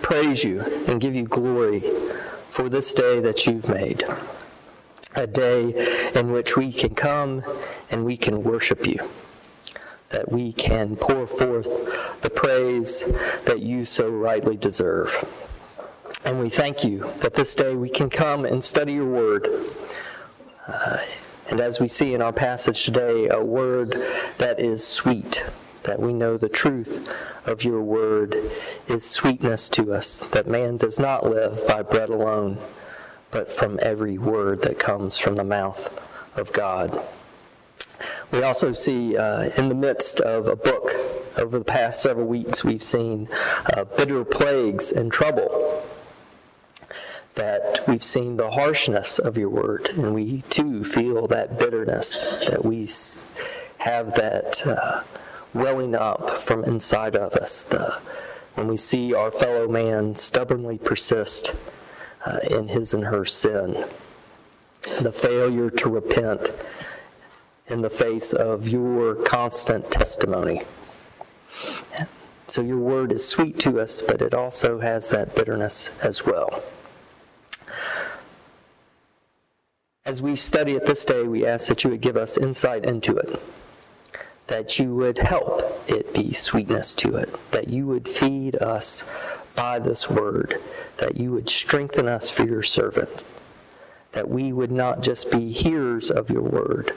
praise you and give you glory for this day that you've made. A day in which we can come and we can worship you. That we can pour forth the praise that you so rightly deserve. And we thank you that this day we can come and study your word. Uh, and as we see in our passage today, a word that is sweet, that we know the truth of your word is sweetness to us, that man does not live by bread alone, but from every word that comes from the mouth of God. We also see uh, in the midst of a book, over the past several weeks, we've seen uh, bitter plagues and trouble. That we've seen the harshness of your word, and we too feel that bitterness, that we have that. Uh, welling up from inside of us. The, when we see our fellow man stubbornly persist uh, in his and her sin, the failure to repent in the face of your constant testimony. So your word is sweet to us, but it also has that bitterness as well. As we study it this day, we ask that you would give us insight into it that you would help it be sweetness to it, that you would feed us by this word, that you would strengthen us for your servant, that we would not just be hearers of your word,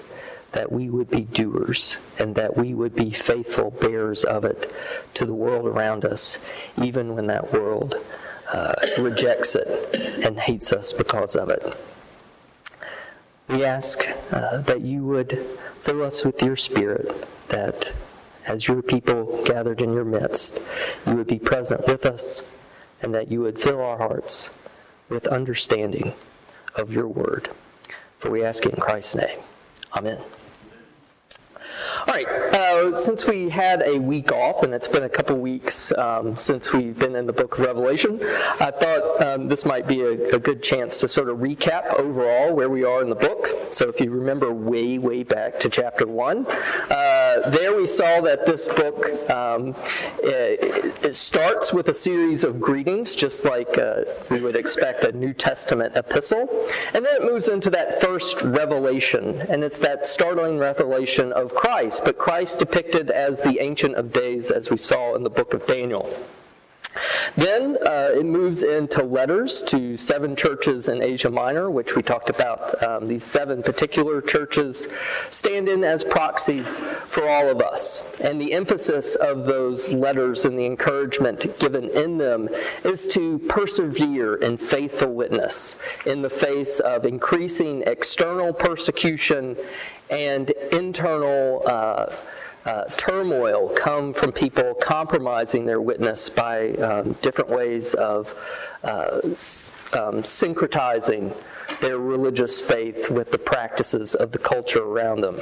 that we would be doers, and that we would be faithful bearers of it to the world around us, even when that world uh, rejects it and hates us because of it. We ask uh, that you would fill us with your spirit that as your people gathered in your midst, you would be present with us and that you would fill our hearts with understanding of your word. For we ask it in Christ's name. Amen. All right, uh, since we had a week off, and it's been a couple weeks um, since we've been in the book of Revelation, I thought um, this might be a, a, good chance to sort of recap overall where we are in the book. So if you remember way, way back to chapter 1, uh, there we saw that this book um, it, it, starts with a series of greetings, just like uh, we would expect a New Testament epistle, and then it moves into that first revelation, and it's that startling revelation of Christ But Christ depicted as the Ancient of Days, as we saw in the book of Daniel. Then uh, it moves into letters to seven churches in Asia Minor, which we talked about. Um, these seven particular churches stand in as proxies for all of us. And the emphasis of those letters and the encouragement given in them is to persevere in faithful witness in the face of increasing external persecution and internal. Uh, uh, turmoil come from people compromising their witness by um, different ways of uh, um, syncretizing their religious faith with the practices of the culture around them.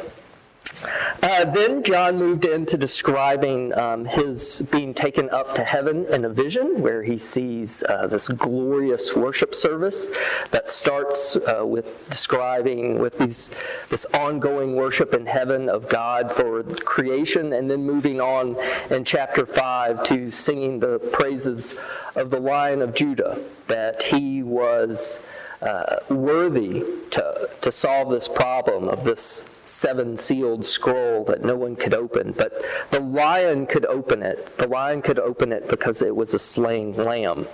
Uh, then John moved into describing um, his being taken up to heaven in a vision where he sees uh, this glorious worship service that starts uh, with describing with these this ongoing worship in heaven of God for creation and then moving on in chapter 5 to singing the praises of the Lion of Judah that he was uh, worthy to, to solve this problem of this seven sealed scroll that no one could open. But the lion could open it. The lion could open it because it was a slain lamb.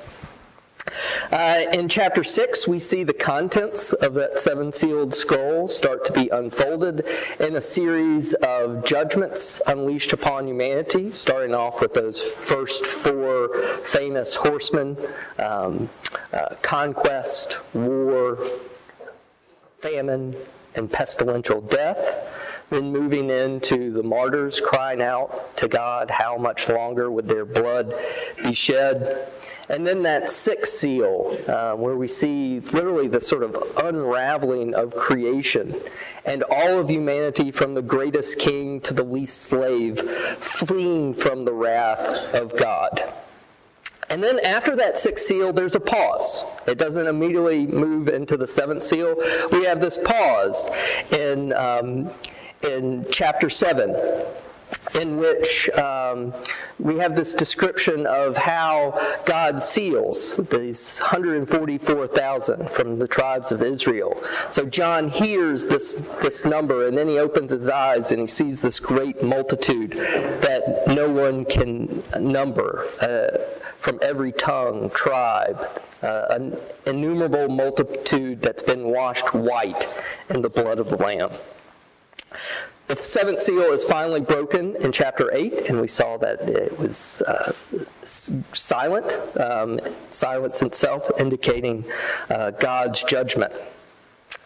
Uh, in chapter 6, we see the contents of that seven sealed scroll start to be unfolded in a series of judgments unleashed upon humanity, starting off with those first four famous horsemen um, uh, conquest, war, famine, and pestilential death. Then moving into the martyrs crying out to God, how much longer would their blood be shed? And then that sixth seal, uh, where we see literally the sort of unraveling of creation and all of humanity from the greatest king to the least slave fleeing from the wrath of God. And then after that sixth seal, there's a pause. It doesn't immediately move into the seventh seal. We have this pause in, um, in chapter 7 in which um, we have this description of how God seals these 144,000 from the tribes of Israel. So John hears this, this number, and then he opens his eyes and he sees this great multitude that no one can number uh, from every tongue, tribe, uh, an innumerable multitude that's been washed white in the blood of the Lamb. The seventh seal is finally broken in chapter 8, and we saw that it was uh, silent, um, silence itself indicating uh, God's judgment.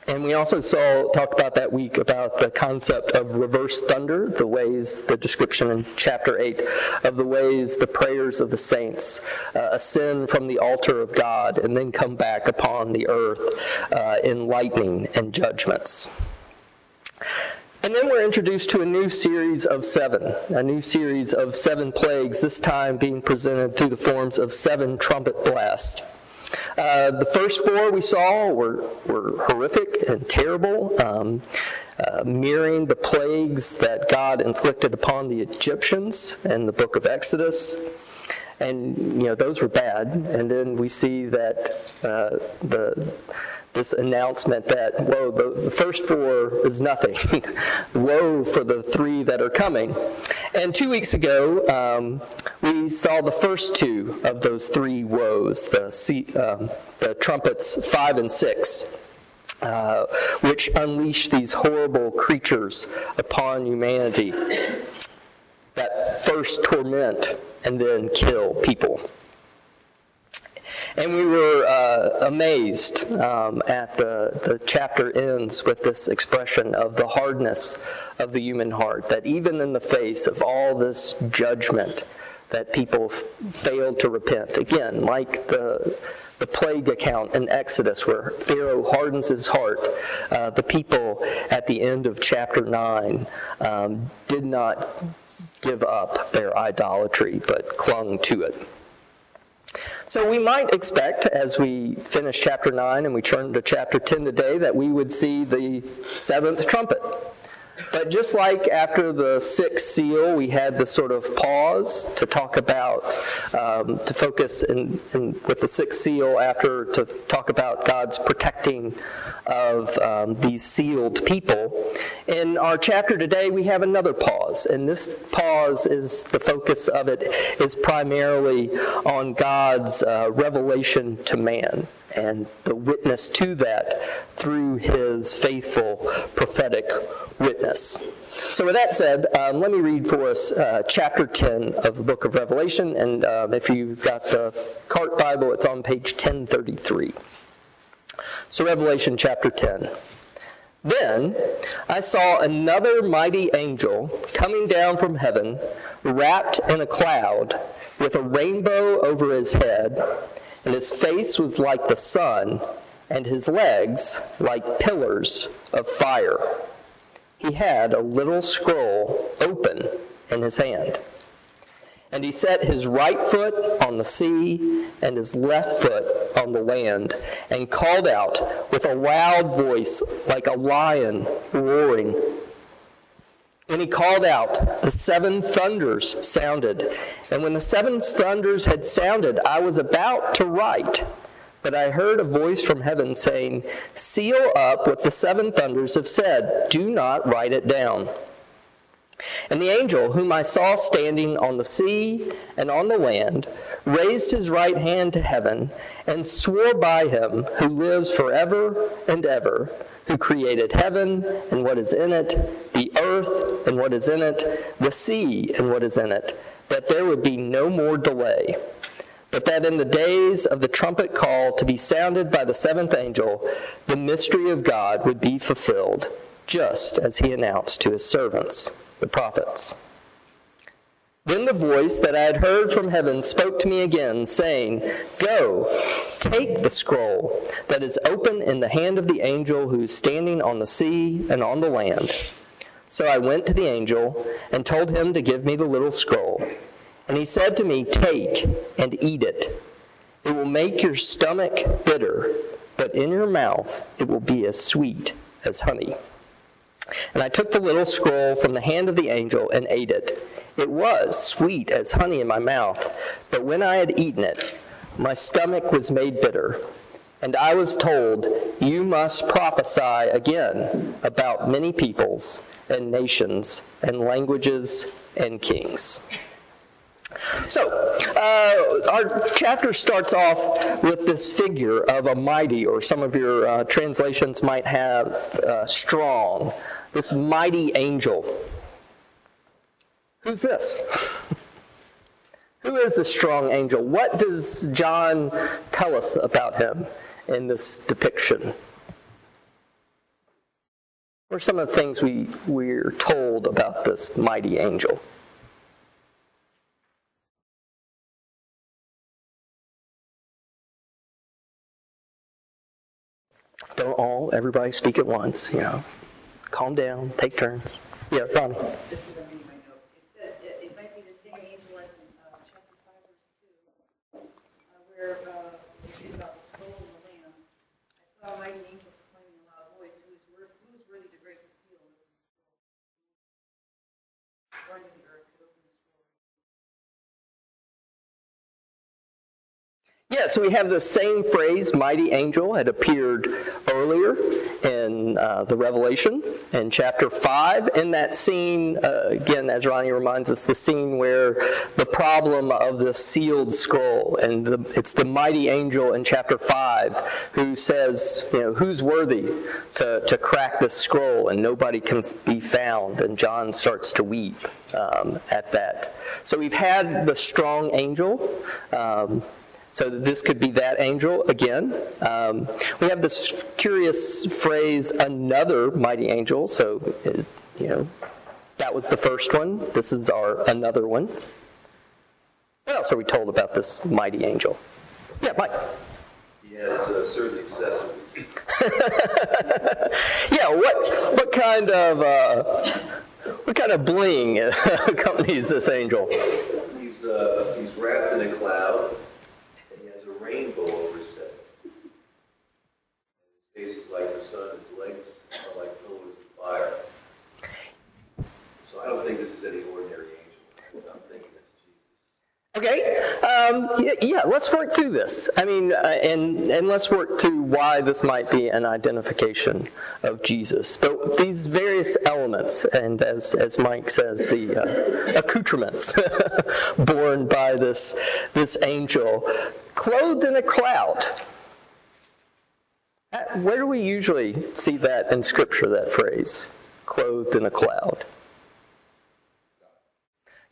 And we also saw talked about that week about the concept of reverse thunder, the ways the description in chapter 8 of the ways the prayers of the saints uh, ascend from the altar of God and then come back upon the earth uh, in lightning and judgments. And then we're introduced to a new series of seven, a new series of seven plagues, this time being presented through the forms of seven trumpet blasts. Uh, the first four we saw were, were horrific and terrible, um, uh, mirroring the plagues that God inflicted upon the Egyptians in the book of Exodus. And, you know, those were bad. And then we see that uh, the this announcement that, whoa, the, first four is nothing. Woe for the three that are coming. And two weeks ago, um, we saw the first two of those three woes, the, um, the trumpets five and six. Uh, which unleash these horrible creatures upon humanity that first torment and then kill people. And we were uh, amazed um, at the, the chapter ends with this expression of the hardness of the human heart, that even in the face of all this judgment, that people f- failed to repent. Again, like the, the plague account in Exodus, where Pharaoh hardens his heart, uh, the people at the end of chapter 9 um, did not give up their idolatry, but clung to it. So we might expect, as we finish chapter 9 and we turn to chapter 10 today, that we would see the seventh trumpet. But just like after the sixth seal, we had the sort of pause to talk about, um, to focus in, in, with the sixth seal after to talk about God's protecting of um, these sealed people. In our chapter today, we have another pause, and this pause is the focus of it is primarily on God's uh, revelation to man and the witness to that through his faithful prophetic witness. So, with that said, um, let me read for us uh, chapter 10 of the book of Revelation. And um, if you've got the Cart Bible, it's on page 1033. So, Revelation chapter 10. Then I saw another mighty angel coming down from heaven, wrapped in a cloud, with a rainbow over his head and his face was like the sun, and his legs like pillars of fire. He had a little scroll open in his hand. And he set his right foot on the sea and his left foot on the land, and called out with a loud voice like a lion roaring. When he called out, the seven thunders sounded. And when the seven thunders had sounded, I was about to write. But I heard a voice from heaven saying, Seal up what the seven thunders have said. Do not write it down. And the angel, whom I saw standing on the sea and on the land, raised his right hand to heaven and swore by him who lives forever and ever who created heaven and what is in it, the earth and what is in it, the sea and what is in it, that there would be no more delay. But that in the days of the trumpet call to be sounded by the seventh angel, the mystery of God would be fulfilled, just as he announced to his servants, the prophets. Then the voice that I had heard from heaven spoke to me again, saying, Go, take the scroll that is open in the hand of the angel who is standing on the sea and on the land. So I went to the angel and told him to give me the little scroll. And he said to me, Take and eat it. It will make your stomach bitter, but in your mouth it will be as sweet as honey. And I took the little scroll from the hand of the angel and ate it. It was sweet as honey in my mouth, but when I had eaten it, my stomach was made bitter. And I was told, You must prophesy again about many peoples and nations and languages and kings. So, uh, our chapter starts off with this figure of a mighty, or some of your uh, translations might have uh, strong, this mighty angel. Who's this? Who is the strong angel? What does John tell us about him in this depiction? What are some of the things we, we're told about this mighty angel? Don't all, everybody speak at once, you know. Calm down, take turns. Yeah, Ronnie. Yeah, so we have the same phrase, mighty angel, had appeared earlier in uh, the Revelation in chapter 5. In that scene, uh, again, as Ronnie reminds us, the scene where the problem of the sealed scroll, and the, it's the mighty angel in chapter 5 who says, you know, who's worthy to, to crack this scroll, and nobody can be found. And John starts to weep um, at that. So we've had the strong angel. Um, so this could be that angel again. Um, we have this curious phrase, another mighty angel. So, you know, that was the first one. This is our another one. What else are we told about this mighty angel? Yeah, Mike. He has uh, certain accessories. yeah, what what kind of uh, what kind of bling accompanies this angel? He's uh, he's wrapped in a cloud rainbow over his head. His face is like the sun, his legs are like pillars of fire. So I don't think this is any ordinary angel. I'm thinking it's Jesus. Okay, um, yeah, let's work through this. I mean, uh, and, and let's work through why this might be an identification of Jesus. But these various elements, and as, as Mike says, the uh, accoutrements borne by this, this angel, clothed in a cloud. Uh, where do we usually see that in Scripture, that phrase? Clothed in a cloud.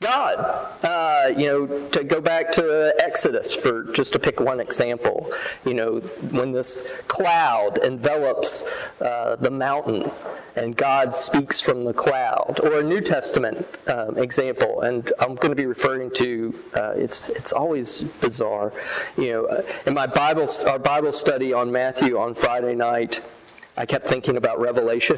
God, uh, you know, to go back to Exodus for just to pick one example, you know, when this cloud envelops uh, the mountain and God speaks from the cloud, or a New Testament um, example, and I'm going to be referring to uh, it's it's always bizarre, you know, in my Bible our Bible study on Matthew on Friday night. I kept thinking about Revelation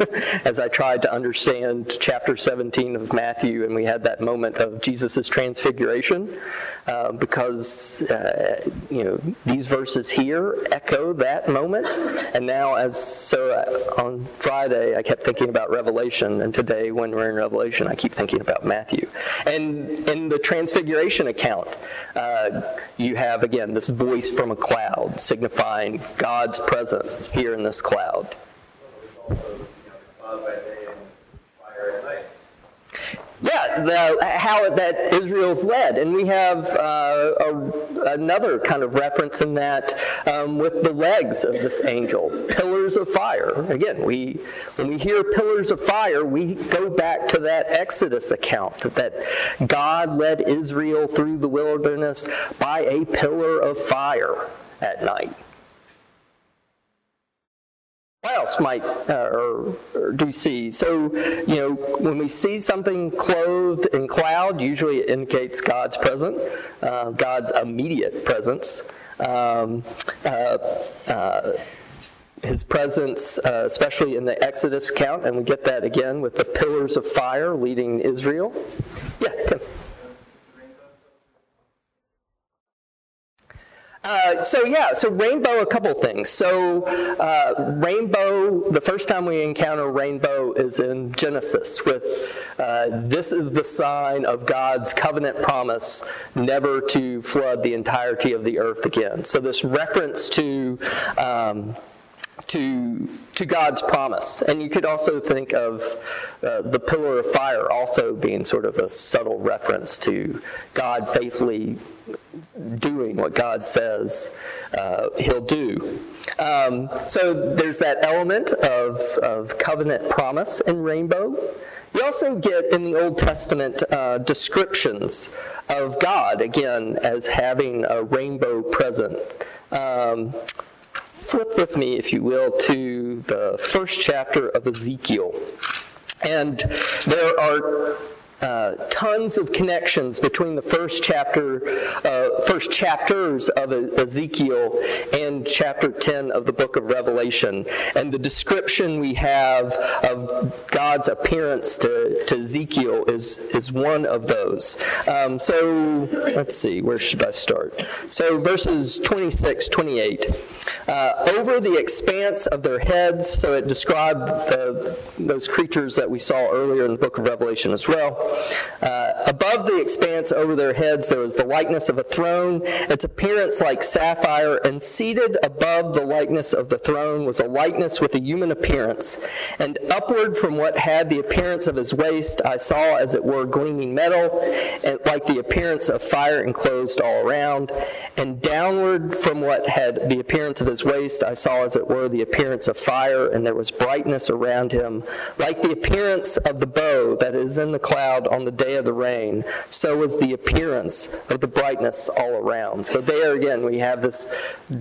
as I tried to understand chapter 17 of Matthew, and we had that moment of Jesus' transfiguration, uh, because uh, you know these verses here echo that moment. And now, as so uh, on Friday, I kept thinking about Revelation, and today, when we're in Revelation, I keep thinking about Matthew. And in the transfiguration account, uh, you have again this voice from a cloud signifying God's presence here in this cloud cloud. Yeah, the, how that Israel's led. And we have uh, a, another kind of reference in that um, with the legs of this angel, pillars of fire. Again, we when we hear pillars of fire, we go back to that Exodus account that God led Israel through the wilderness by a pillar of fire at night. What else might uh, or, or, do see? So, you know, when we see something clothed in cloud, usually it indicates God's presence, uh, God's immediate presence. Um, uh, uh his presence, uh, especially in the Exodus account, and we get that again with the pillars of fire leading Israel. Yeah, Tim. Uh, so yeah, so rainbow, a couple things. So uh, rainbow, the first time we encounter rainbow is in Genesis with uh, this is the sign of God's covenant promise never to flood the entirety of the earth again. So this reference to um, to, to God's promise. And you could also think of uh, the pillar of fire also being sort of a subtle reference to God faithfully doing what God says uh, He'll do. Um, so there's that element of, of covenant promise in rainbow. You also get in the Old Testament uh, descriptions of God, again, as having a rainbow present. Um, flip with me, if you will, to the first chapter of Ezekiel. And there are uh, tons of connections between the first chapter, uh, first chapters of Ezekiel and chapter 10 of the book of Revelation. And the description we have of God's appearance to, to Ezekiel is, is one of those. Um, so let's see, where should I start? So verses 26, 28. Uh, over the expanse of their heads, so it described the, those creatures that we saw earlier in the book of Revelation as well. Uh, above the expanse over their heads, there was the likeness of a throne, its appearance like sapphire, and seated above the likeness of the throne was a likeness with a human appearance. And upward from what had the appearance of his waist, I saw as it were gleaming metal, and like the appearance of fire enclosed all around. And downward from what had the appearance of his waist, I saw as it were the appearance of fire, and there was brightness around him, like the appearance of the bow that is in the cloud on the day of the rain, so was the appearance of the brightness all around. So there again, we have this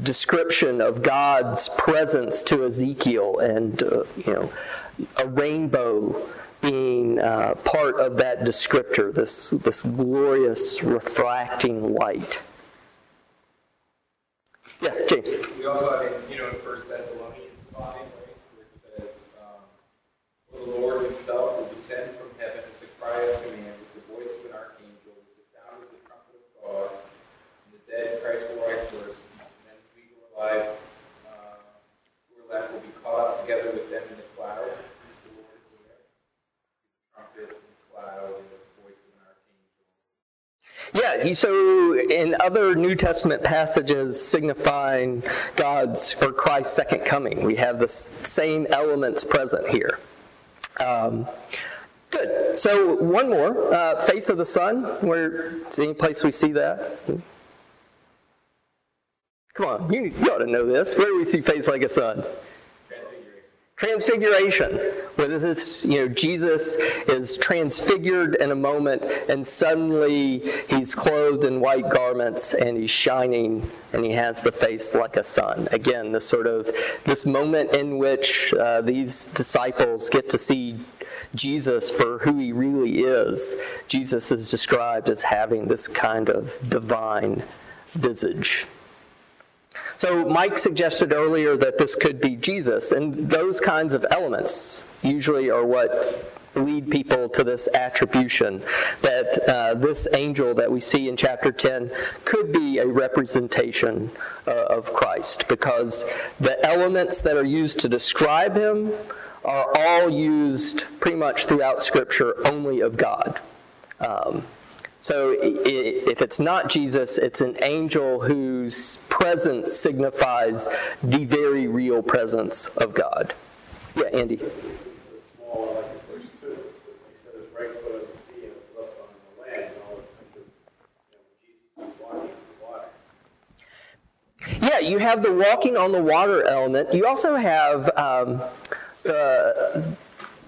description of God's presence to Ezekiel and, uh, you know, a rainbow being uh, part of that descriptor, this, this glorious refracting light. Yeah, James. We also have, you know, in First Thessalonians 5, right, where it says, um, the Lord himself will descend from heaven with the cry of command, with the voice of an archangel, with the sound of the trumpet of God, and the dead Christ will rise first, and then we who are alive, uh, who are left will be caught up together with them in the clouds, the Lord is there, the trumpet, the cloud, and the voice of an archangel. Yeah, so in other New Testament passages signifying God's or Christ's second coming, we have the same elements present here. Um, good. So one more, uh, face of the sun. Where any place we see that? Come on, you, you ought to know this. Where do we see face like a sun? Transfiguration, where this is, you know, Jesus is transfigured in a moment, and suddenly he's clothed in white garments and he's shining and he has the face like a sun. Again, this sort of this moment in which uh, these disciples get to see Jesus for who he really is. Jesus is described as having this kind of divine visage. So Mike suggested earlier that this could be Jesus, and those kinds of elements usually are what lead people to this attribution that uh, this angel that we see in chapter 10 could be a representation uh, of Christ because the elements that are used to describe him are all used pretty much throughout Scripture only of God. Um, so if it's not Jesus, it's an angel whose presence signifies the very real presence of God. Yeah, Andy. Yeah, you have the walking on the water element. You also have um, uh,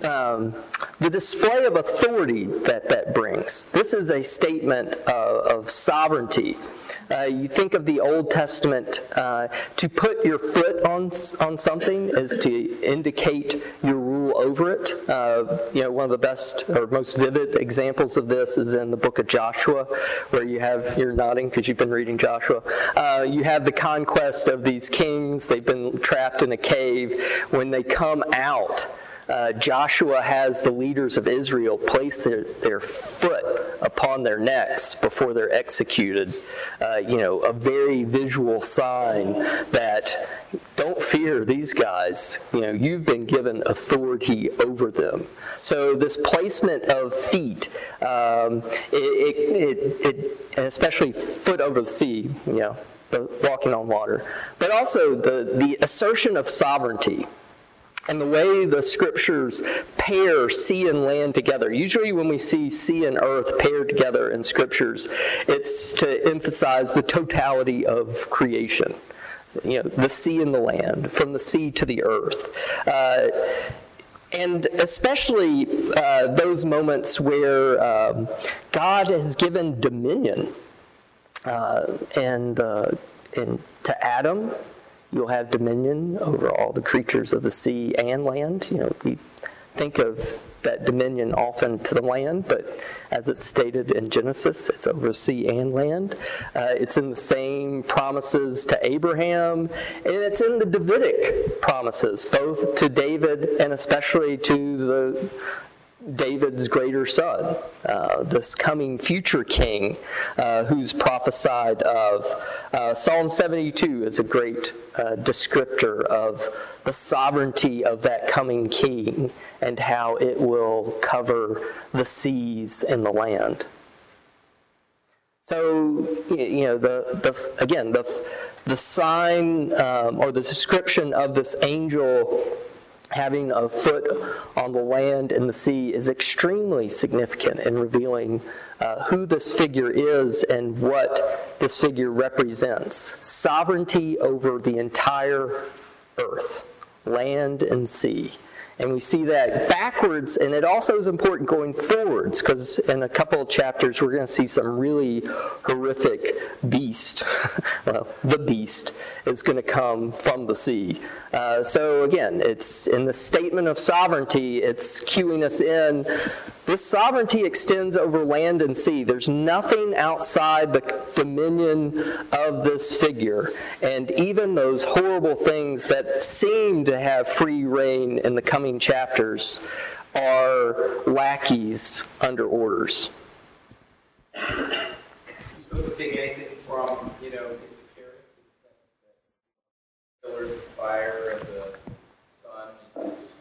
um, the display of authority that that brings. This is a statement uh, of sovereignty. Uh, you think of the Old Testament, uh, to put your foot on, on something is to indicate your rule over it. Uh, you know, one of the best or most vivid examples of this is in the book of Joshua, where you have, you're nodding because you've been reading Joshua. Uh, you have the conquest of these kings. They've been trapped in a cave. When they come out, uh, Joshua has the leaders of Israel place their, their foot upon their necks before they're executed. Uh, you know, a very visual sign that don't fear these guys. You know, you've been given authority over them. So this placement of feet, um, it, it, it, it, especially foot over the sea, you know, the walking on water, but also the, the assertion of sovereignty. And the way the scriptures pair sea and land together. Usually, when we see sea and earth paired together in scriptures, it's to emphasize the totality of creation. You know, the sea and the land, from the sea to the earth. Uh, and especially uh, those moments where um, God has given dominion uh, and, uh, and to Adam You'll have dominion over all the creatures of the sea and land. You know, we think of that dominion often to the land, but as it's stated in Genesis, it's over sea and land. Uh, it's in the same promises to Abraham, and it's in the Davidic promises, both to David and especially to the David's greater son, uh, this coming future king uh, who's prophesied of. Uh, Psalm 72 is a great uh, descriptor of the sovereignty of that coming king and how it will cover the seas and the land. So, you know, the, the again, the, the sign um, or the description of this angel having a foot on the land and the sea is extremely significant in revealing uh, who this figure is and what this figure represents sovereignty over the entire earth, land and sea. And we see that backwards, and it also is important going forwards, because in a couple of chapters we're going to see some really horrific beast. well, the beast is going to come from the sea. Uh, so again, it's in the statement of sovereignty, it's cueing us in this sovereignty extends over land and sea. There's nothing outside the dominion of this figure. And even those horrible things that seem to have free reign in the coming chapters are lackeys under orders. You're supposed to take anything from, you know, his appearance in the sense that pillars of fire and the sun is this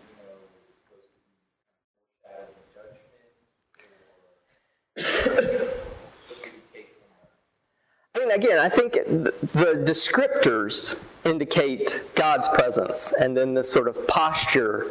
I mean, again, I think the descriptors indicate God's presence, and then this sort of posture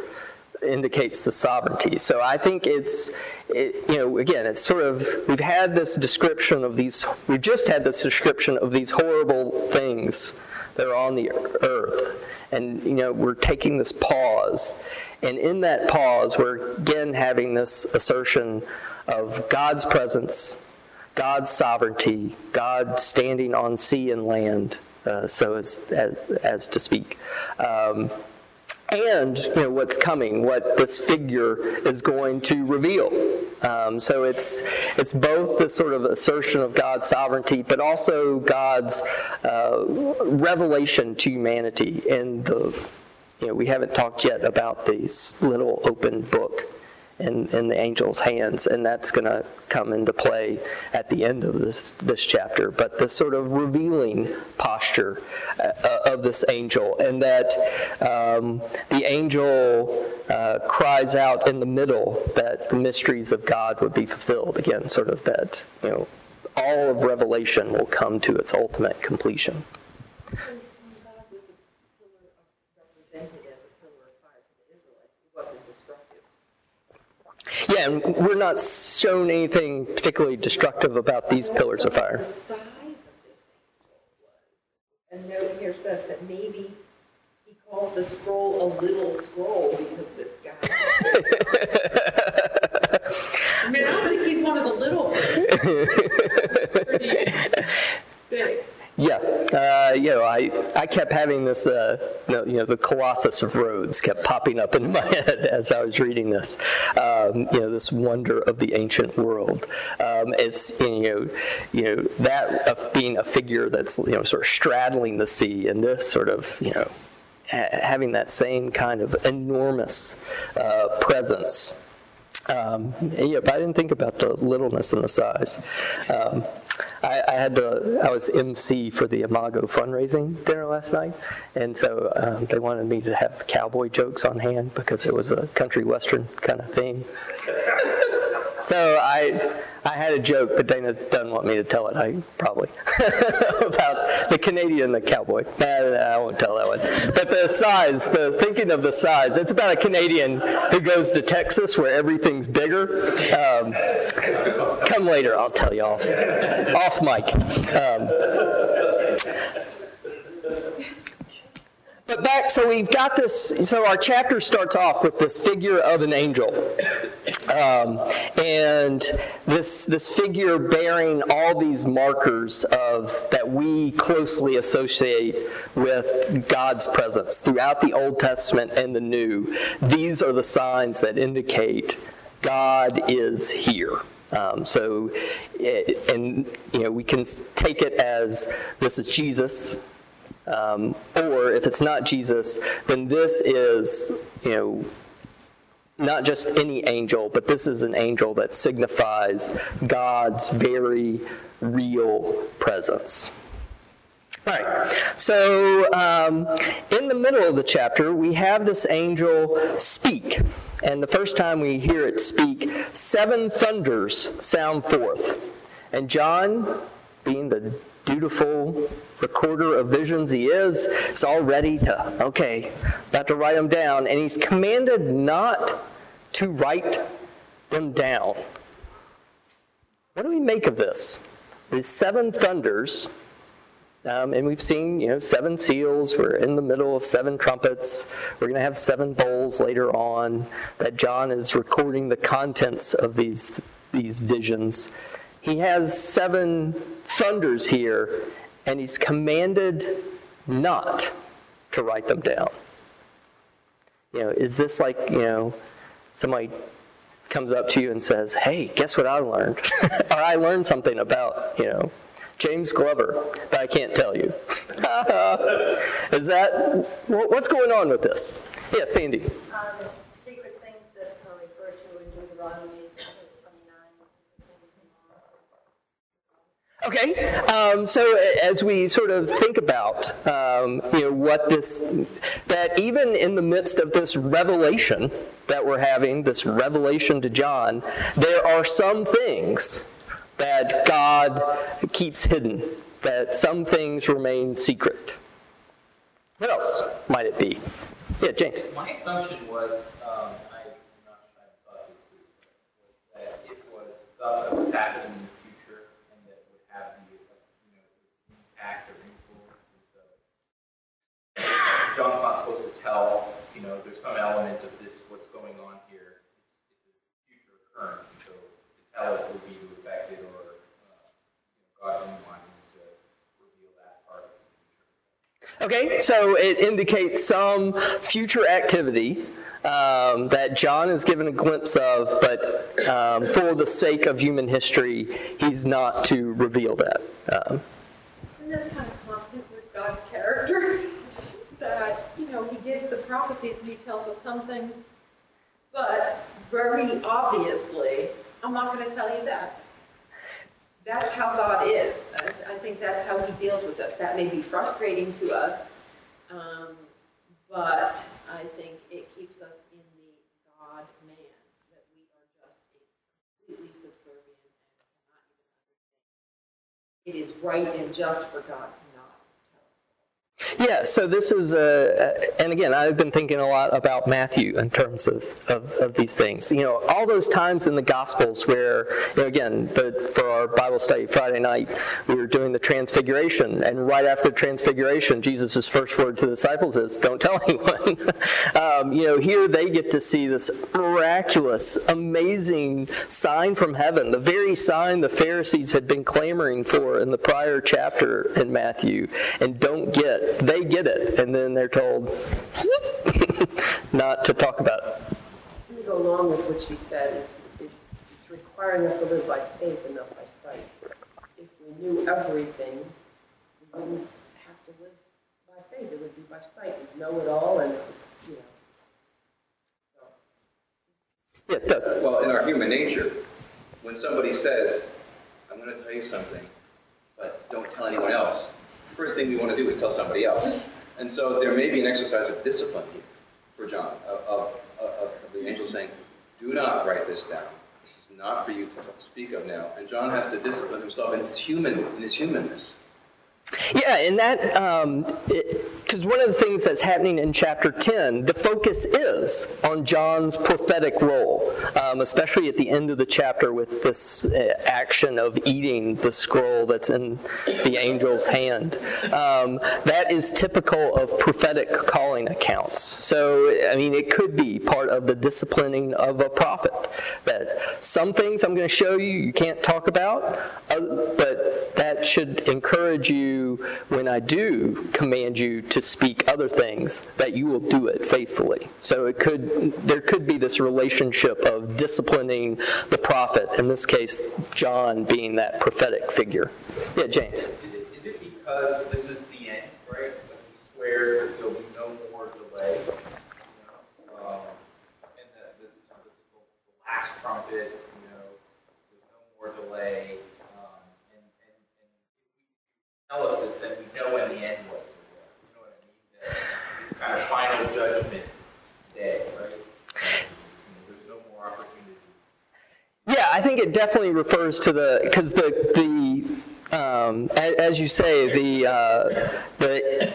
indicates the sovereignty. So I think it's, it, you know, again, it's sort of, we've had this description of these, we've just had this description of these horrible things that are on the earth. And, you know, we're taking this pause. And in that pause, we're again having this assertion of God's presence, God's sovereignty, God standing on sea and land, uh, so as, as, as, to speak. Um, and you know what's coming, what this figure is going to reveal. Um, so it's it's both this sort of assertion of God's sovereignty, but also God's uh, revelation to humanity. And the you know we haven't talked yet about this little open book in, in the angel's hands, and that's going to come into play at the end of this, this chapter. But the sort of revealing posture uh, of this angel, and that um, the angel uh, cries out in the middle that the mysteries of God would be fulfilled. Again, sort of that, you know, all of Revelation will come to its ultimate completion. And we're not shown anything particularly destructive about these pillars of fire. The size of this angel was. A note here says that maybe he calls the scroll a little scroll because this guy. I mean, I don't think he's one of the little Pretty big. Yeah, uh, you know, I, I kept having this, uh, you, know, the Colossus of Rhodes kept popping up in my head as I was reading this. Um, you know, this wonder of the ancient world. Um, it's you know, you know that of being a figure that's you know sort of straddling the sea, and this sort of you know ha- having that same kind of enormous uh, presence. Um, yeah, but I didn't think about the littleness and the size. Um, I, I had to. I was MC for the Imago fundraising dinner last night, and so um, they wanted me to have cowboy jokes on hand because it was a country western kind of theme. So I, I had a joke, but Dana doesn't want me to tell it. I probably about the Canadian, and the cowboy. Nah, I won't tell that one. But the size, the thinking of the size. It's about a Canadian who goes to Texas where everything's bigger. Um, come later, I'll tell you off, off mic. Um, but back, so we've got this. So our chapter starts off with this figure of an angel. Um, and this this figure bearing all these markers of that we closely associate with God's presence throughout the Old Testament and the New. These are the signs that indicate God is here. Um, so, it, and you know, we can take it as this is Jesus, um, or if it's not Jesus, then this is you know not just any angel, but this is an angel that signifies God's very real presence. All right, so um, in the middle of the chapter, we have this angel speak. And the first time we hear it speak, seven thunders sound forth. And John, being the dutiful recorder of visions he is, is all ready to, okay, about to write them down. And he's commanded not to write them down. What do we make of this? The seven thunders, um, and we've seen, you know, seven seals. We're in the middle of seven trumpets. We're going to have seven bowls later on. That John is recording the contents of these these visions. He has seven thunders here, and he's commanded not to write them down. You know, is this like you know, somebody comes up to you and says, "Hey, guess what I learned?" or I learned something about you know James Glover, but I can't tell you. Is that what's going on with this? Yeah, Sandy. Uh, there's secret things that are referred to in Deuteronomy, it's 29, secret things Okay, um, so as we sort of think about, um, you know, what this, that even in the midst of this revelation that we're having, this revelation to John, there are some things that God keeps hidden, that some things remain secret. What else might it be? Yeah, James. My assumption was, um, I'm not I thought this was that it was stuff that was happening in the future and that would have the, uh, you know, impact or influence. And so John's not supposed to tell, you know, there's some element of this, what's going on here. It's, it's a future occurrence, so to tell it would be to affect it or, uh, you know, God didn't to reveal that part of the future. Okay, so it indicates some future activity um, that John is given a glimpse of, but um, for the sake of human history, he's not to reveal that. Um, Isn't this kind of constant with God's character? That, you know, he gives the prophecies and he tells us some things, but very obviously, I'm not going to tell you that. That's how God is. I- think that's how he deals with us. That may be frustrating to us, um, but I think it keeps us in the God-man, that we are just completely subservient and cannot even understand. It is right and just for God to not tell us. Yeah, so this is, and again, I've been thinking a lot about Matthew in terms of, of, of these things. You know, all those times in the Gospels where, you know, again, the, for our Bible study Friday night, we were doing the Transfiguration, and right after Transfiguration, Jesus' first word to the disciples is, Don't tell anyone. um, you know, here they get to see this miraculous, amazing sign from heaven, the very sign the Pharisees had been clamoring for in the prior chapter in Matthew, and don't get. They get it, and then they're told not to talk about it. Let me go along with what she said, is it- it's requiring us to live by faith and not by sight. If we knew everything, we wouldn't have to live by faith, it would be by sight. We'd know it all and, you know. So, Yeah, Doug. Well, in our human nature, when somebody says, I'm going to tell you something, but don't tell anyone else, first thing we want to do is tell somebody else. And so there may be an exercise of discipline here for John, of, of, of the angel saying, do not write this down. This is not for you to speak of now. And John has to discipline himself in his human, in his humanness. Yeah, and that, because one of the things that's happening in chapter 10, the focus is on John's prophetic role, um, especially at the end of the chapter with this uh, action of eating the scroll that's in the angel's hand. Um, that is typical of prophetic calling accounts. So, I mean, it could be part of the disciplining of a prophet that some things I'm going to show you you can't talk about, but that should encourage you when I do command you to speak other things, that you will do it faithfully. So it could, there could be this relationship of disciplining the prophet, in this case, John being that prophetic figure. Yeah, James. Is it, is it because this is the end, right? When he swears that there'll be no more delay? you know, um, And that the, it's the last trumpet, you know, there's no more delay. um, And, and, and this, then we know when the end was. You know what I mean? That This kind of final judgment day, right? Yeah, I think it definitely refers to the because the the um, as, as you say the uh, the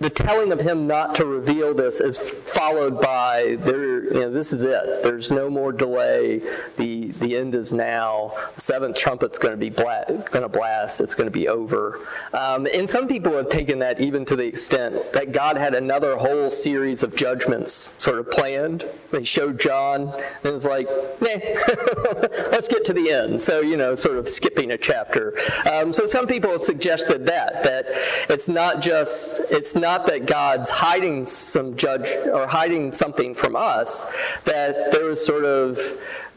the telling of him not to reveal this is followed by there. You know, this is it. There's no more delay. the The end is now. The seventh trumpet's going to be bla- going to blast. It's going to be over. Um, and some people have taken that even to the extent that God had another whole series of judgments sort of planned. They showed John, and it's like, nah, let's get to the end. So you know, sort of skipping a chapter. Um, so some people have suggested that that it's not just it's not that God's hiding some judge or hiding something from us. That there was sort of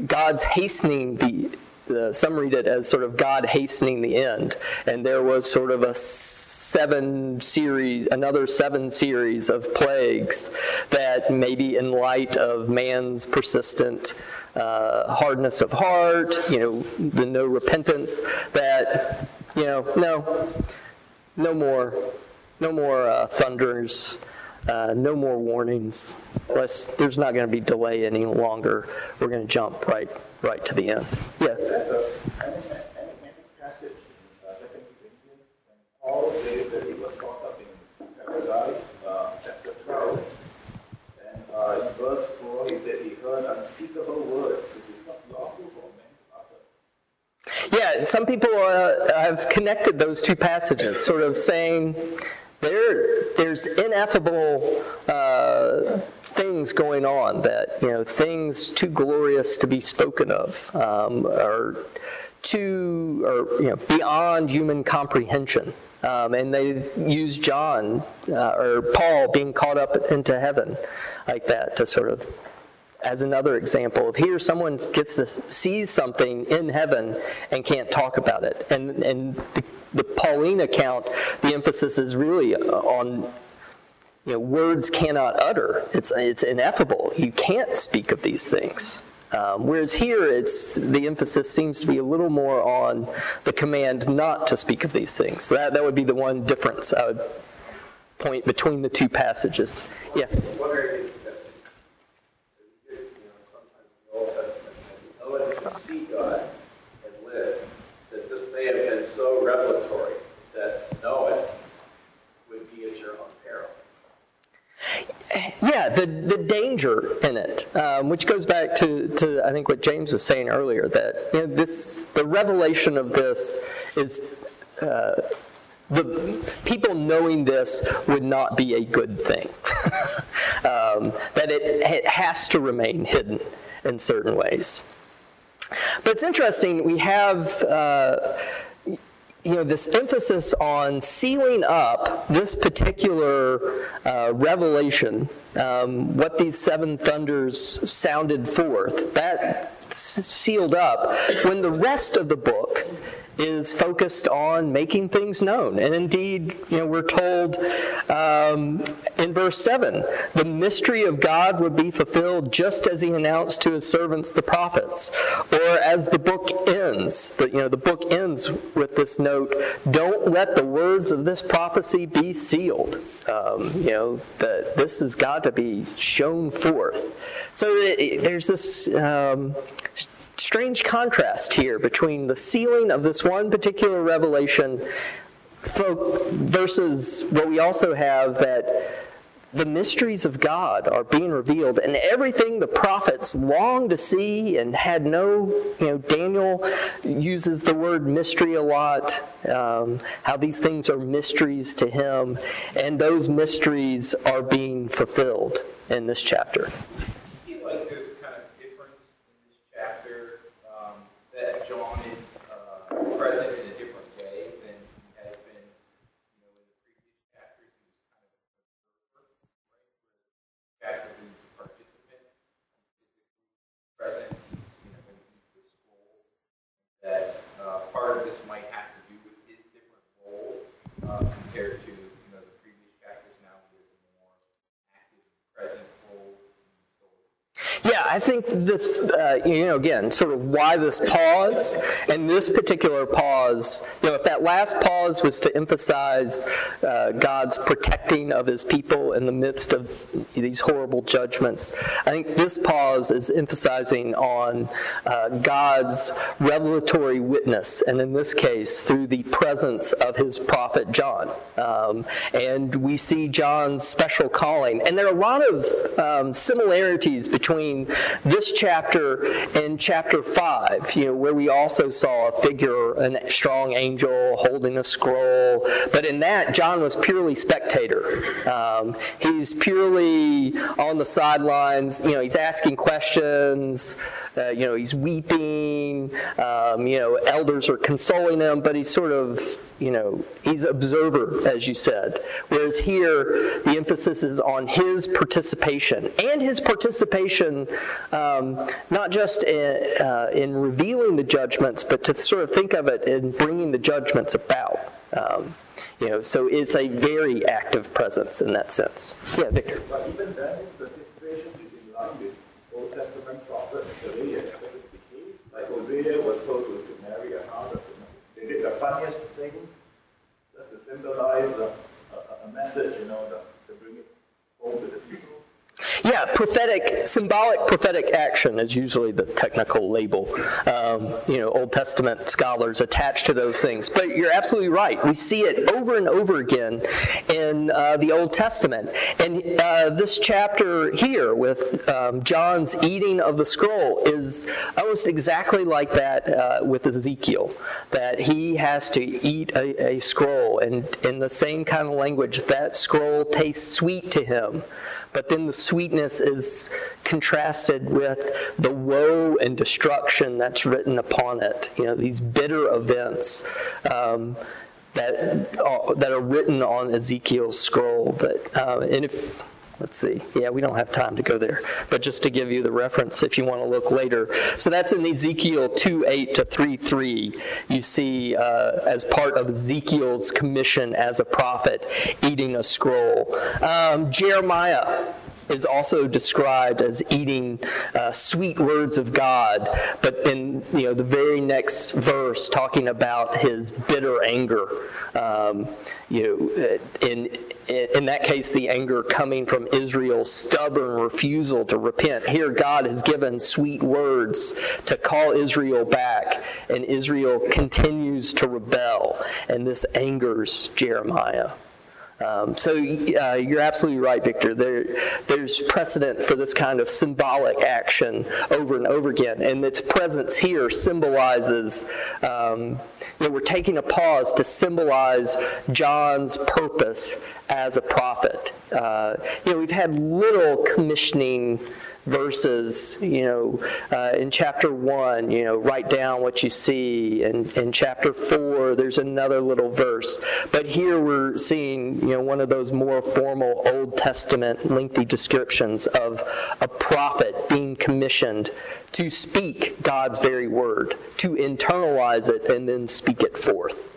God's hastening the uh, some read it as sort of God hastening the end. And there was sort of a seven series, another seven series of plagues that maybe in light of man's persistent uh, hardness of heart, you know, the no repentance, that, you know, no, no more, no more uh, thunders. Uh, no more warnings. Less, there's not going to be delay any longer. We're going to jump right, right to the end. Yeah. There's a enigmatic passage in Second Corinthians, when Paul says that he was caught up in paradise, chapter 12. And verse 4, he said he heard unspeakable words, which is not lawful for men to utter. Yeah, some people uh, have connected those two passages, sort of saying there, there's ineffable uh, things going on that, you know, things too glorious to be spoken of, um, or too, or, you know, beyond human comprehension. Um, and they use John uh, or Paul being caught up into heaven like that to sort of as another example of here someone gets to sees something in heaven and can't talk about it. And and the, the pauline account the emphasis is really on you know words cannot utter. It's it's ineffable. You can't speak of these things. Um, whereas here it's the emphasis seems to be a little more on the command not to speak of these things. So that that would be the one difference i would point between the two passages. Yeah wondering if, that, you know, sometimes in the Old Testament, if no one see God and live, that this may have been so revelatory that to know it would be at your own peril. Yeah, the, the danger in it, um, which goes back to, to I think what James was saying earlier, that you know, this the revelation of this is uh, the people knowing this would not be a good thing. um, that it, it has to remain hidden in certain ways. But it's interesting. We have. Uh, you know, this emphasis on sealing up this particular uh, revelation, um, what these seven thunders sounded forth, that sealed up, when the rest of the book is focused on making things known. And indeed, you know, we're told um, in verse 7 the mystery of God would be fulfilled just as he announced to his servants the prophets. Or as the book ends, the, you know, the book ends with this note don't let the words of this prophecy be sealed. Um, you know, that this has got to be shown forth. So it, it, there's this. Um, strange contrast here between the sealing of this one particular revelation versus what we also have that the mysteries of God are being revealed, and everything the prophets longed to see and had no, you know, Daniel uses the word mystery a lot, um, how these things are mysteries to him, and those mysteries are being fulfilled in this chapter. Yeah, I think this, uh, you know, again, sort of why this pause and this particular pause, you know, if that last pause was to emphasize uh, God's protecting of his people in the midst of these horrible judgments, I think this pause is emphasizing on uh, God's revelatory witness, and in this case, through the presence of his prophet John. Um, and we see John's special calling. And there are a lot of um, similarities between this chapter and chapter 5, you know, where we also saw a figure, a strong angel holding a scroll. But in that, John was purely spectator. Um, he's purely on the sidelines. You know, he's asking questions. Uh, you know, he's weeping. Um, you know, elders are consoling him, but he's sort of you know, he's observer, as you said. Whereas here, the emphasis is on his participation and his participation um, not just in, uh, in, revealing the judgments, but to sort of think of it in bringing the judgments about. Um, you know, so it's a very active presence in that sense. Yeah, Victor. But even then, the situation is in line with Old Testament prophet Hosea. Like Hosea was told to, to marry a harlot. They did the funniest things symbolize a, a, a message, you know, to, to bring it home to the people. Yeah, prophetic, symbolic prophetic action is usually the technical label. Um, you know, Old Testament scholars attach to those things. But you're absolutely right. We see it over and over again in uh, the Old Testament. And uh, this chapter here with um, John's eating of the scroll is almost exactly like that uh, with Ezekiel, that he has to eat a, a scroll. And in the same kind of language, that scroll tastes sweet to him. But then the sweetness is contrasted with the woe and destruction that's written upon it. You know, these bitter events. Um, that, uh, that are written on Ezekiel's scroll. That, uh, and if let's see. Yeah, we don't have time to go there. But just to give you the reference if you want to look later. So that's in Ezekiel 2 8 to 3 3. You see, uh, as part of Ezekiel's commission as a prophet, eating a scroll. Um, Jeremiah is also described as eating uh, sweet words of God, but in you know the very next verse talking about his bitter anger. Um, you know, in in that case, the anger coming from Israel's stubborn refusal to repent. Here, God has given sweet words to call Israel back, and Israel continues to rebel, and this angers Jeremiah. Um, so uh, you're absolutely right, Victor. There, there's precedent for this kind of symbolic action over and over again, and its presence here symbolizes. Um, you know, we're taking a pause to symbolize John's purpose as a prophet Uh, you know, we've had little commissioning verses, you know, uh, in chapter one, you know, write down what you see. And in chapter four, there's another little verse. But here we're seeing, you know, one of those more formal Old Testament lengthy descriptions of a prophet being commissioned to speak God's very word, to internalize it and then speak it forth,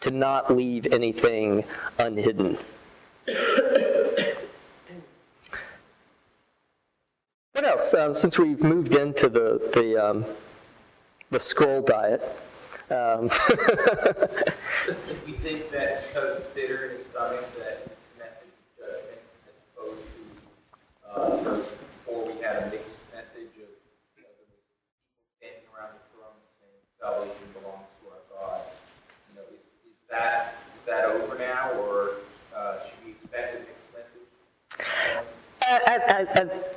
to not leave anything unhidden. What else? Um, since we've moved into the the um, the scroll diet, um, We think that because it's bitter in his stomach, that it's a message of judgment as opposed to, uh, before we had a mixed message of, you know, people standing around the throne saying salvation belongs to our God. You know, is, is that, is that over now, or, uh, should we expect a mixed?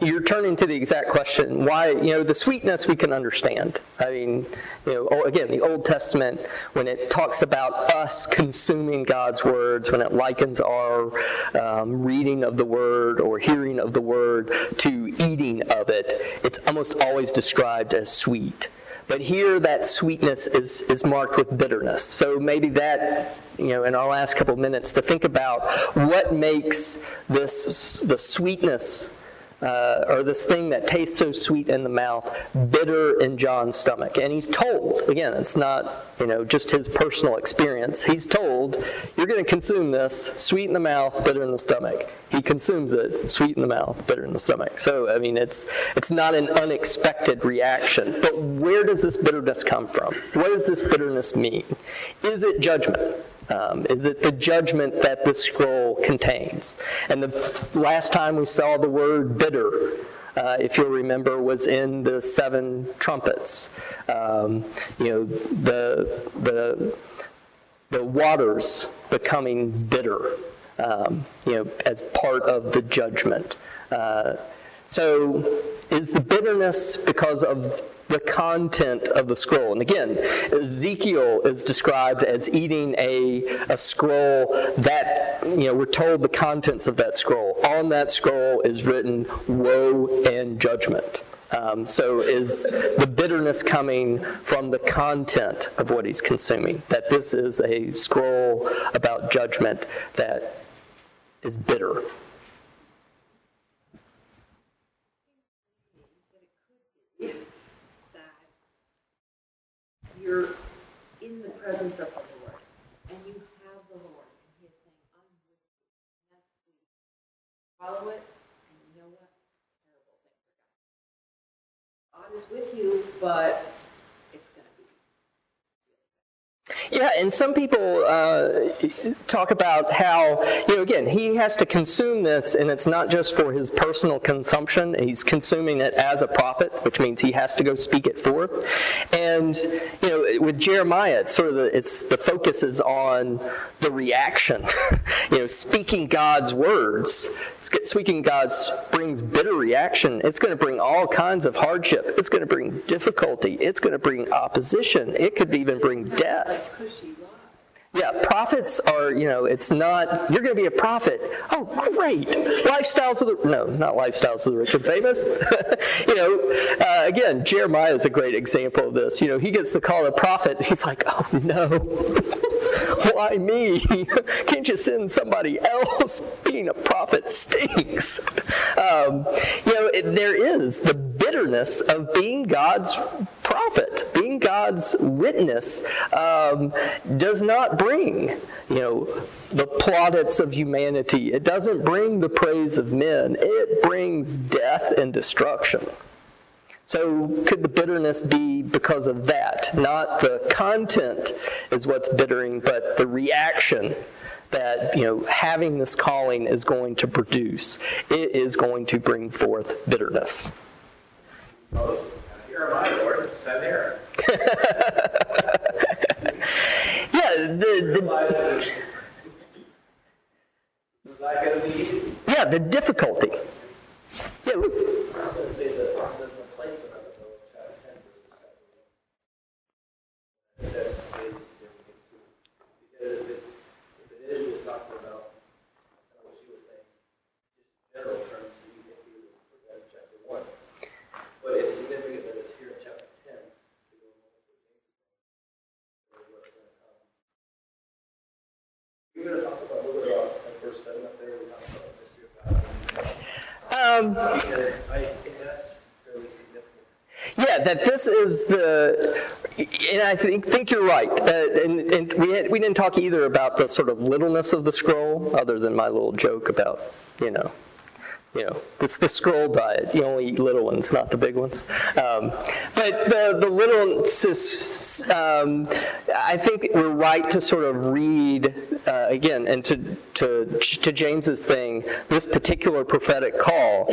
You're turning to the exact question. Why? You know, the sweetness we can understand. I mean, you know, oh, again, the Old Testament when it talks about us consuming God's words, when it likens our um, reading of the Word or hearing of the Word to eating of it, it's almost always described as sweet. But here, that sweetness is, is marked with bitterness. So maybe that, you know, in our last couple minutes, to think about what makes this the sweetness uh, or this thing that tastes so sweet in the mouth bitter in John's stomach. And he's told, again, it's not, you know, just his personal experience. He's told, you're going to consume this, sweet in the mouth, bitter in the stomach. He consumes it, sweet in the mouth, bitter in the stomach. So, I mean, it's, it's not an unexpected reaction. But where does this bitterness come from? What does this bitterness mean? Is it judgment? Um, is it the judgment that this scroll contains? And the last time we saw the word bitter, uh, if you'll remember, was in the seven trumpets. Um, you know, the, the, the waters becoming bitter, um, you know, as part of the judgment. Uh, so is the bitterness because of the content of the scroll? And again, Ezekiel is described as eating a, a scroll that, you know, we're told the contents of that scroll. On that scroll is written woe and judgment. Um, so is the bitterness coming from the content of what he's consuming? That this is a scroll about judgment that is bitter. You're in the presence of the Lord, and you have the Lord, and He is saying, I'm with you. And that's sweet. Follow it, and you know what? Terrible things are going to God is with you, but it's going to be Yeah, and some people uh, talk about how, you know, again, he has to consume this, and it's not just for his personal consumption. He's consuming it as a prophet, which means he has to go speak it forth. And, you know, with Jeremiah, it's sort of the, it's, the focus is on the reaction. you know, speaking God's words, speaking God's brings bitter reaction. It's going to bring all kinds of hardship. It's going to bring difficulty. It's going to bring opposition. It could even bring death. Cushy. Yeah, prophets are, you know, it's not, you're going to be a prophet. Oh, great. Lifestyles of the, no, not lifestyles of the rich and famous. you know, uh, again, Jeremiah is a great example of this. You know, he gets the call of prophet. He's like, oh, no. Why me? Can't you send somebody else? Being a prophet stinks. Um, you know, it, there is the bitterness of being God's prophet, being God's witness, um, does not bring, you know, the plaudits of humanity. It doesn't bring the praise of men. It brings death and destruction. So, could the bitterness be because of that? Not the content is what's bittering, but the reaction that you know having this calling is going to produce. It is going to bring forth bitterness. Moses, here am I, Lord, send. Yeah, the, the yeah the difficulty. Yeah. I was gonna say the, the, the placement of it, though, chapter ten versus chapter one. I think that's really significant too. Because if it, if it is just talking about, kind of what she was saying, Yeah, that this is the, and I think, think you're right. Uh, and and we, had, we didn't talk either about the sort of littleness of the scroll, other than my little joke about, you know, you know, it's the scroll diet. You only eat little ones, not the big ones. Um, but the, the little, um, I think we're right to sort of read, uh, again, and to, to, to James's thing, this particular prophetic call,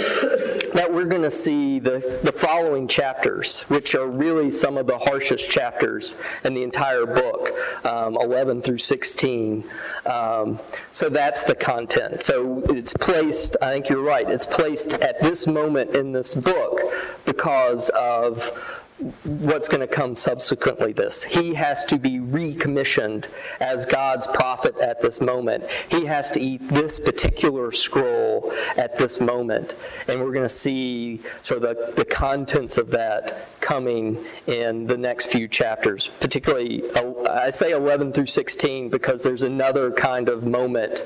that we're going to see the, the following chapters, which are really some of the harshest chapters in the entire book, um, 11 through 16. Um, so that's the content. So it's placed, I think you're right, it's placed at this moment in this book because of what's going to come subsequently this. He has to be recommissioned as God's prophet at this moment. He has to eat this particular scroll at this moment. And we're going to see sort of the, the contents of that coming in the next few chapters, particularly, I say 11 through 16 because there's another kind of moment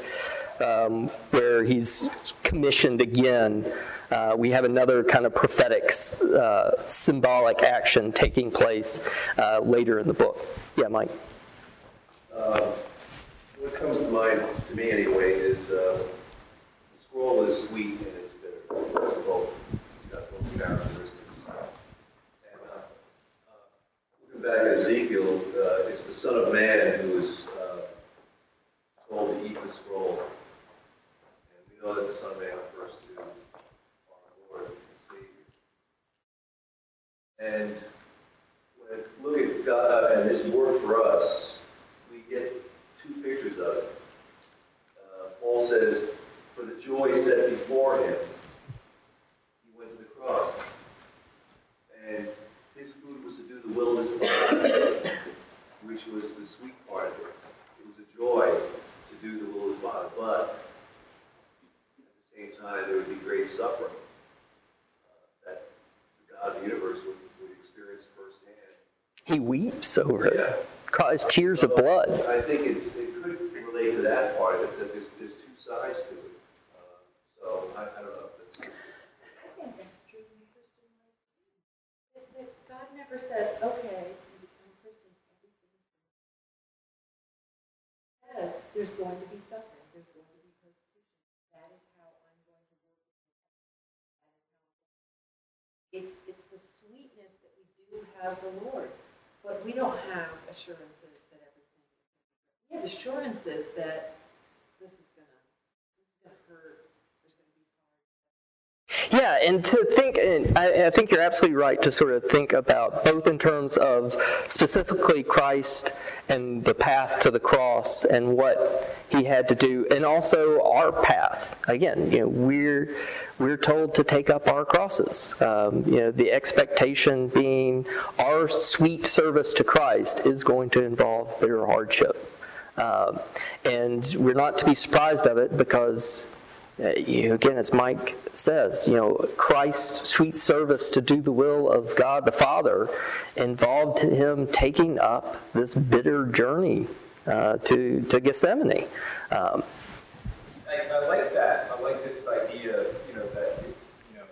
um, where he's commissioned again. Uh, we have another kind of prophetic, uh, symbolic action taking place uh, later in the book. Yeah, Mike. What comes to mind, to me anyway, is uh, the scroll is sweet and it's bitter. It's both. It's got both characteristics. And uh, uh, looking back at Ezekiel, uh, it's the Son of Man who is uh, told to eat the scroll. And we know that the Son of Man refers to our Lord and Savior. And look at God and His work for us, we get two pictures of it. Uh, Paul says, For the joy set before him, he went to the cross. And his food was to do the will of his Father, which was the sweet part of it. It was a joy to do the will of his Father, but at the same time, there would be great suffering uh, that the God of the universe would. He weeps over Yeah. it, cries tears of blood. I think it's, it could relate to that part of it, that there's, there's two sides to it. Uh, So, I, I don't know if that's. I think that's true in Christian life. That, that God never says, okay, you become Christian, everything's says there's going to be suffering, there's going to be persecution. That is how I'm going to work with you. That is how it's it's the sweetness that we do have the Lord, but we don't have assurances that everything is going to be. We have assurances that this is gonna this is gonna hurt. There's gonna be hard. Yeah, and to think, and I, I think you're absolutely right to sort of think about both in terms of specifically Christ and the path to the cross and what he had to do, and also our path. Again, you know, we're we're told to take up our crosses. Um, you know, the expectation being our sweet service to Christ is going to involve bitter hardship. Um, and we're not to be surprised of it because you again, as Mike says, you know, Christ's sweet service to do the will of God the Father involved him taking up this bitter journey uh, to, to Gethsemane. Um, I, like that. I like this idea, you know, that it's, you know,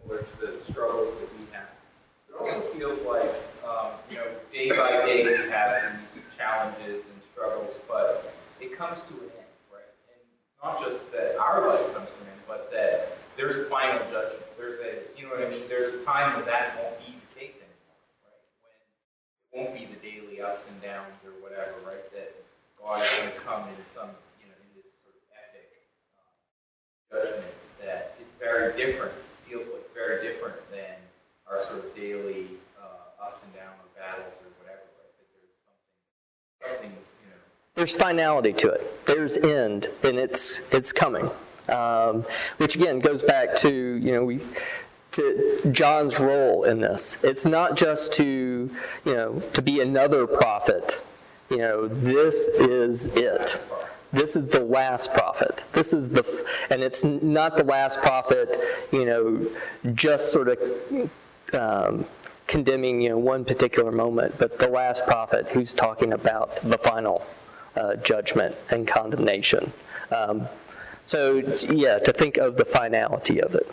similar to the struggles that we have. It also feels like, um, you know, day by day we have these challenges and struggles, but it comes to an end, not just that our life comes to an end, but that there's a final judgment. There's a, you know what I mean? There's a time when that won't be the case anymore, right? When it won't be the daily ups and downs or whatever, right? That God is going to come in some, you know, in this sort of epic um, judgment that is very different, feels like very different than our sort of daily uh, ups and downs or battles or whatever, right? That there's something, something, you know, there's finality to it. There's end, and it's it's coming. Um, which again goes back to you know we to John's role in this. It's not just to you know to be another prophet. You know this is it. This is the last prophet. This is the, and it's not the last prophet. You know, just sort of um, condemning you know one particular moment, but the last prophet who's talking about the final uh, judgment and condemnation. Um, so yeah, to think of the finality of it.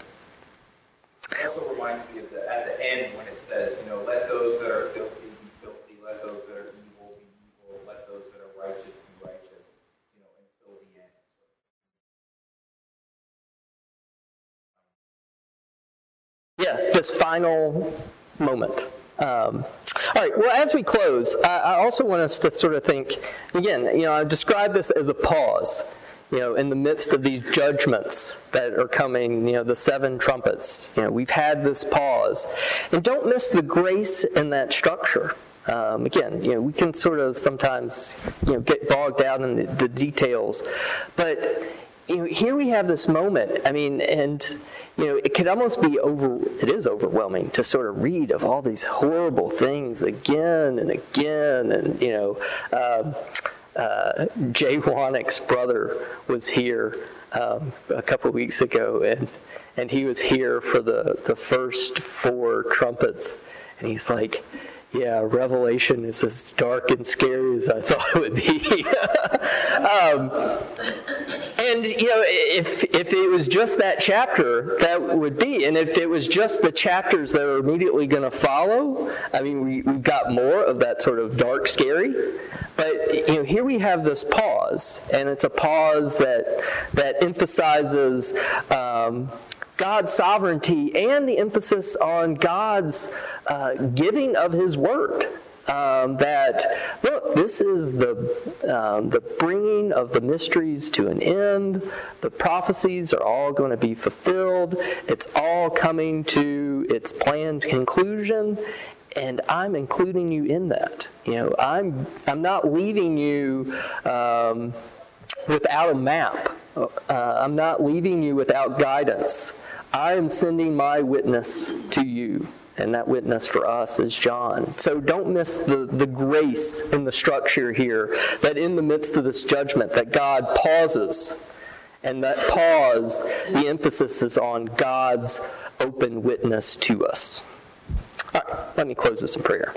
It also reminds me of the, at the end when it says, you know, let those that are filthy be filthy, let those that are evil be evil, let those that are righteous be righteous, you know, until the end. Yeah, this final moment. Um, all right, well, as we close, I, also want us to sort of think again, you know, I describe this as a pause, you know, in the midst of these judgments that are coming, you know, the seven trumpets. You know, we've had this pause. And don't miss the grace in that structure. Um, again, you know, we can sort of sometimes, you know, get bogged down in the, the details, but you know, here we have this moment. I mean, and you know, it could almost be over. It is overwhelming to sort of read of all these horrible things again and again, and you know, um, uh, Jay Wanick's brother was here um, a couple weeks ago, and and he was here for the the first four trumpets, and he's like yeah, Revelation is as dark and scary as I thought it would be. um, and you know, if if it was just that chapter, that would be, and if it was just the chapters that are immediately going to follow, I mean, we, we've got more of that sort of dark, scary. But you know, here we have this pause, and it's a pause that that emphasizes. Um, God's sovereignty and the emphasis on God's uh, giving of His word. Um, that look, this is the um, the bringing of the mysteries to an end. The prophecies are all going to be fulfilled. It's all coming to its planned conclusion, and I'm including you in that. You know, I'm I'm not leaving you um, without a map. Uh, I'm not leaving you without guidance. I am sending my witness to you. And that witness for us is John. So don't miss the, the grace in the structure here that in the midst of this judgment that God pauses. And that pause, the emphasis is on God's open witness to us. All right, let me close this in prayer.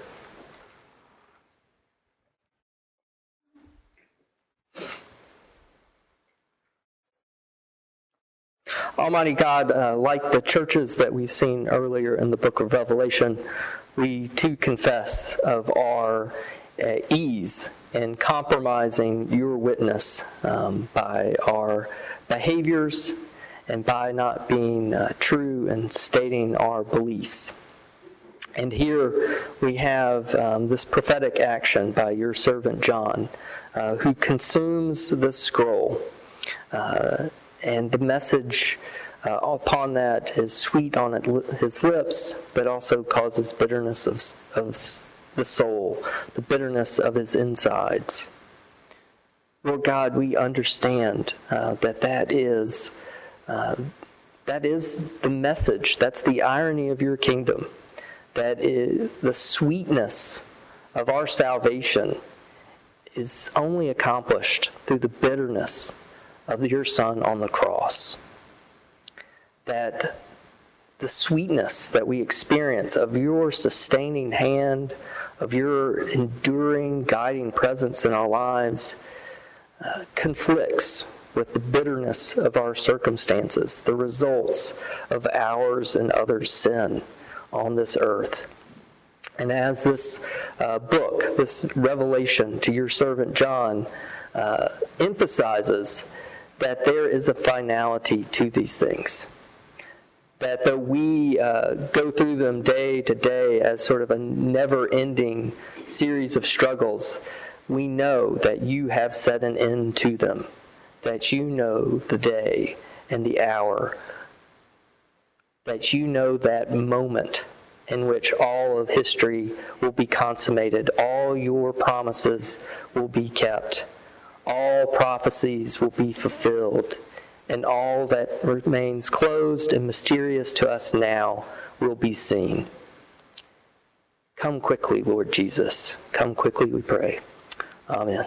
Almighty God, uh, like the churches that we've seen earlier in the book of Revelation, we too confess of our uh, ease in compromising your witness um, by our behaviors and by not being uh, true and stating our beliefs. And here we have um, this prophetic action by your servant John, uh, who consumes the scroll. Uh, and the message uh, upon that is sweet on his lips, but also causes bitterness of, of the soul, the bitterness of his insides. Lord God, we understand uh, that that is uh, that is the message. That's the irony of your kingdom. That is the sweetness of our salvation is only accomplished through the bitterness of your Son on the cross. That the sweetness that we experience of your sustaining hand, of your enduring, guiding presence in our lives, uh, conflicts with the bitterness of our circumstances, the results of ours and others' sin on this earth. And as this uh, book, this revelation to your servant John, uh, emphasizes that there is a finality to these things. That though we uh, go through them day to day as sort of a never ending series of struggles, we know that you have set an end to them, that you know the day and the hour, that you know that moment in which all of history will be consummated, all your promises will be kept all prophecies will be fulfilled, and all that remains closed and mysterious to us now will be seen. Come quickly, Lord Jesus. Come quickly, we pray. Amen.